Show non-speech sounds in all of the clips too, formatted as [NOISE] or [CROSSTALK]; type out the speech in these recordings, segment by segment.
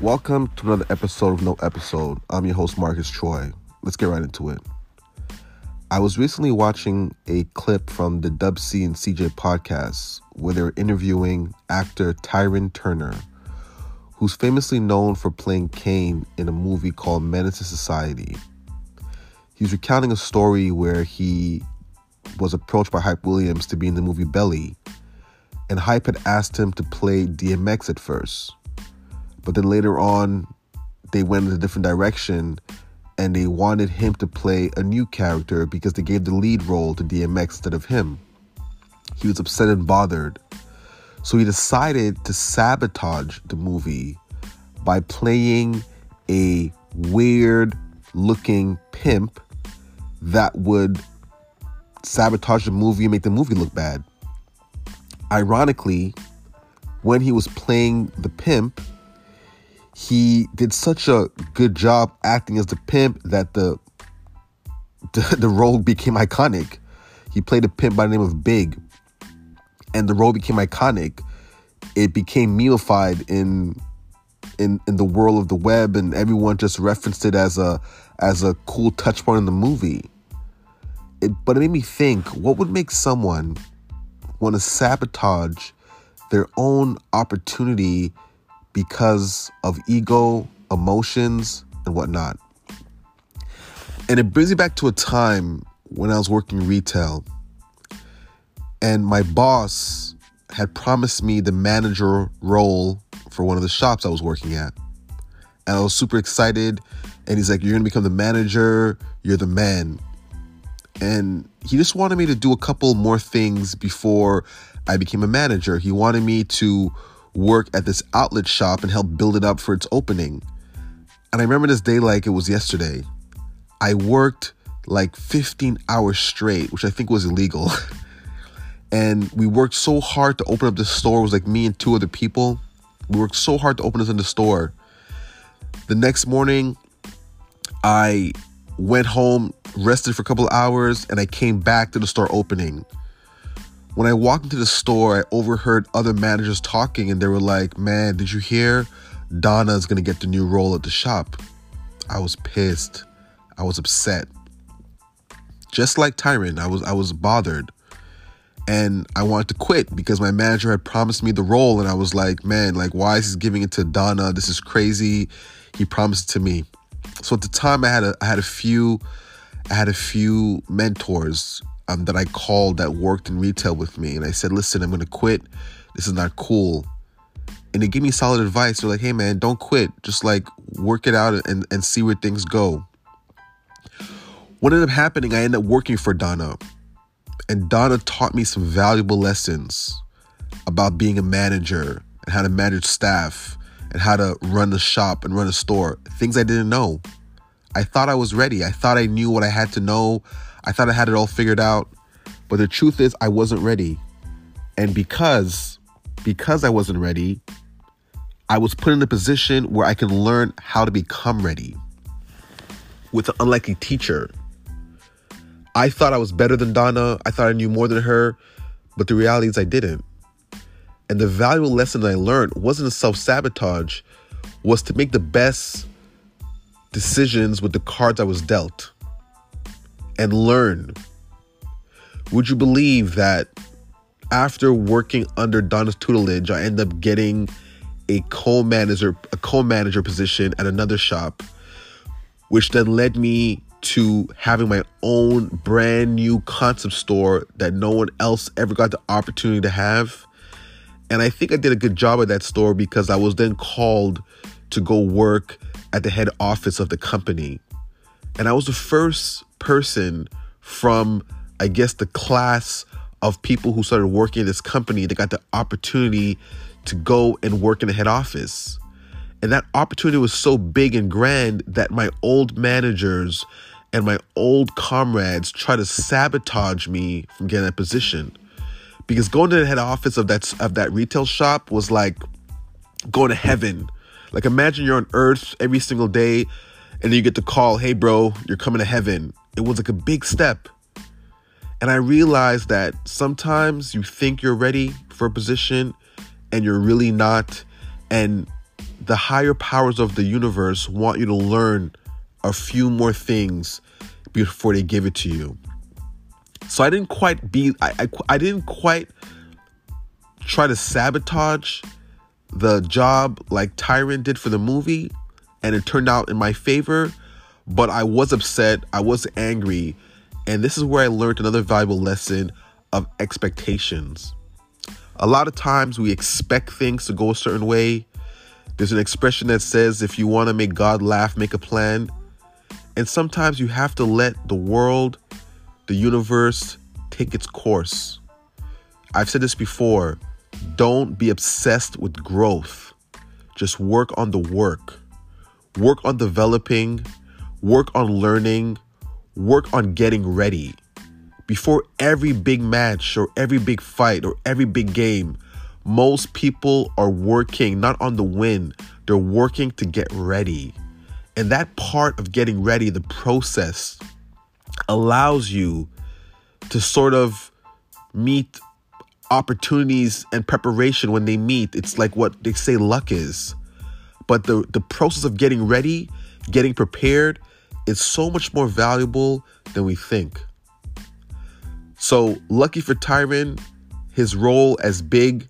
Welcome to another episode of No Episode. I'm your host, Marcus Troy. Let's get right into it. I was recently watching a clip from the Dub C and CJ podcast where they were interviewing actor Tyrin Turner, who's famously known for playing Caine in a movie called Menace II Society. He's recounting a story where he was approached by Hype Williams to be in the movie Belly, and Hype had asked him to play DMX at first. But then later on, they went in a different direction and they wanted him to play a new character because they gave the lead role to DMX instead of him. He was upset and bothered. So he decided to sabotage the movie by playing a weird looking pimp that would sabotage the movie and make the movie look bad. Ironically, when he was playing the pimp, he did such a good job acting as the pimp that the the, the role became iconic. He played a pimp by the name of Big, and the role became iconic. It became memified in in in the world of the web, and everyone just referenced it as a as a cool touch point in the movie. It, but it made me think: what would make someone want to sabotage their own opportunity because of ego, emotions, and whatnot. And it brings me back to a time when I was working retail, and my boss had promised me the manager role for one of the shops I was working at. And I was super excited. And he's like, You're gonna become the manager, you're the man. And he just wanted me to do a couple more things before I became a manager. He wanted me to work at this outlet shop and help build it up for its opening. And I remember this day like it was yesterday. I worked like 15 hours straight, which I think was illegal. [LAUGHS] and we worked so hard to open up the store. It was like me and two other people. We worked so hard to open this in the store. The next morning, I went home, rested for a couple of hours, and I came back to the store opening. When I walked into the store, I overheard other managers talking, and they were like, Man, did you hear? Donna's gonna get the new role at the shop. I was pissed. I was upset. Just like Tyrin, I was I was bothered. And I wanted to quit because my manager had promised me the role, and I was like, man, like, why is he giving it to Donna? This is crazy. He promised it to me. So at the time, I had a I had a few I had a few mentors um, that I called that worked in retail with me. And I said, listen, I'm going to quit. This is not cool. And they gave me solid advice. They're like, hey, man, don't quit. Just like work it out and, and see where things go. What ended up happening, I ended up working for Donna. And Donna taught me some valuable lessons about being a manager and how to manage staff and how to run the shop and run a store. Things I didn't know. I thought I was ready. I thought I knew what I had to know. I thought I had it all figured out, but the truth is I wasn't ready. And because because I wasn't ready, I was put in a position where I can learn how to become ready with an unlikely teacher. I thought I was better than Donna. I thought I knew more than her, but the reality is I didn't. And the valuable lesson I learned wasn't self-sabotage, was to make the best decisions with the cards I was dealt and learn. Would you believe that after working under Donna's tutelage, I end up getting a co-manager a co-manager position at another shop, which then led me to having my own brand new concept store that no one else ever got the opportunity to have. And I think I did a good job at that store because I was then called to go work at the head office of the company. And I was the first person from, I guess, the class of people who started working in this company that got the opportunity to go and work in the head office. And that opportunity was so big and grand that my old managers and my old comrades tried to sabotage me from getting that position. Because going to the head office of that of that retail shop was like going to heaven. Like imagine you're on earth every single day and then you get the call, hey, bro, you're coming to heaven. It was like a big step. And I realized that sometimes you think you're ready for a position and you're really not. And the higher powers of the universe want you to learn a few more things before they give it to you. So I didn't quite be, I, I, I didn't quite try to sabotage the job like Tyrin did for the movie, and it turned out in my favor. But I was upset, I was angry, and this is where I learned another valuable lesson of expectations. A lot of times we expect things to go a certain way. There's an expression that says, if you want to make God laugh, make a plan. And sometimes you have to let the world, the universe, take its course. I've said this before don't be obsessed with growth. Just work on the work. Work on developing, work on learning, work on getting ready. Before every big match or every big fight or every big game, most people are working not on the win, they're working to get ready. And that part of getting ready, the process, allows you to sort of meet opportunities and preparation when they meet. It's like what they say luck is. But the, the process of getting ready, getting prepared, is so much more valuable than we think. So, lucky for Tyrin, his role as Big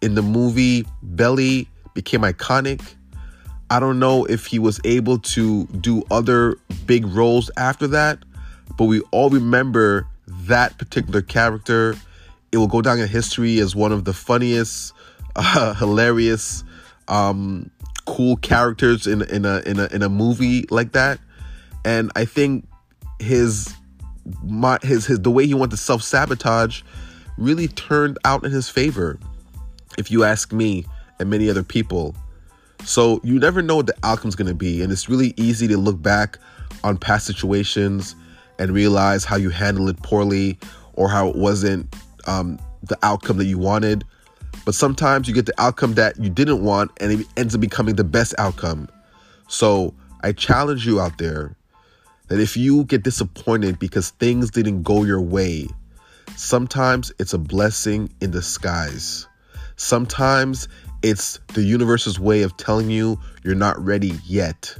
in the movie Belly became iconic. I don't know if he was able to do other big roles after that, but we all remember that particular character it will go down in history as one of the funniest, [LAUGHS] uh, hilarious, um, cool characters in in a in a in a movie like that. And I think his my his his the way he went to self sabotage really turned out in his favor, if you ask me and many other people. So you never know what the outcome's going to be, and it's really easy to look back on past situations and realize how you handled it poorly or how it wasn't um, the outcome that you wanted. But sometimes you get the outcome that you didn't want and it ends up becoming the best outcome. So I challenge you out there that if you get disappointed because things didn't go your way, sometimes it's a blessing in disguise. Sometimes it's the universe's way of telling you you're not ready yet.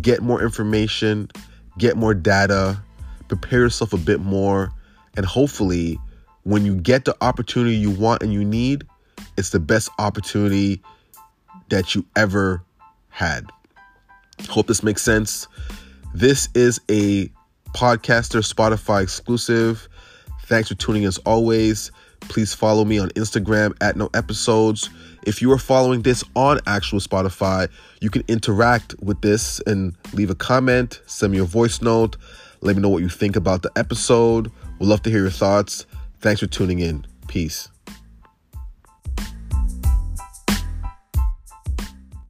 Get more information, get more data, prepare yourself a bit more, and hopefully when you get the opportunity you want and you need, it's the best opportunity that you ever had. Hope this makes sense. This is a podcaster Spotify exclusive. Thanks for tuning in as always. Please follow me on Instagram at no episodes. If you are following this on actual Spotify, you can interact with this and leave a comment, send me a voice note, let me know what you think about the episode. We'd love to hear your thoughts. Thanks for tuning in. Peace.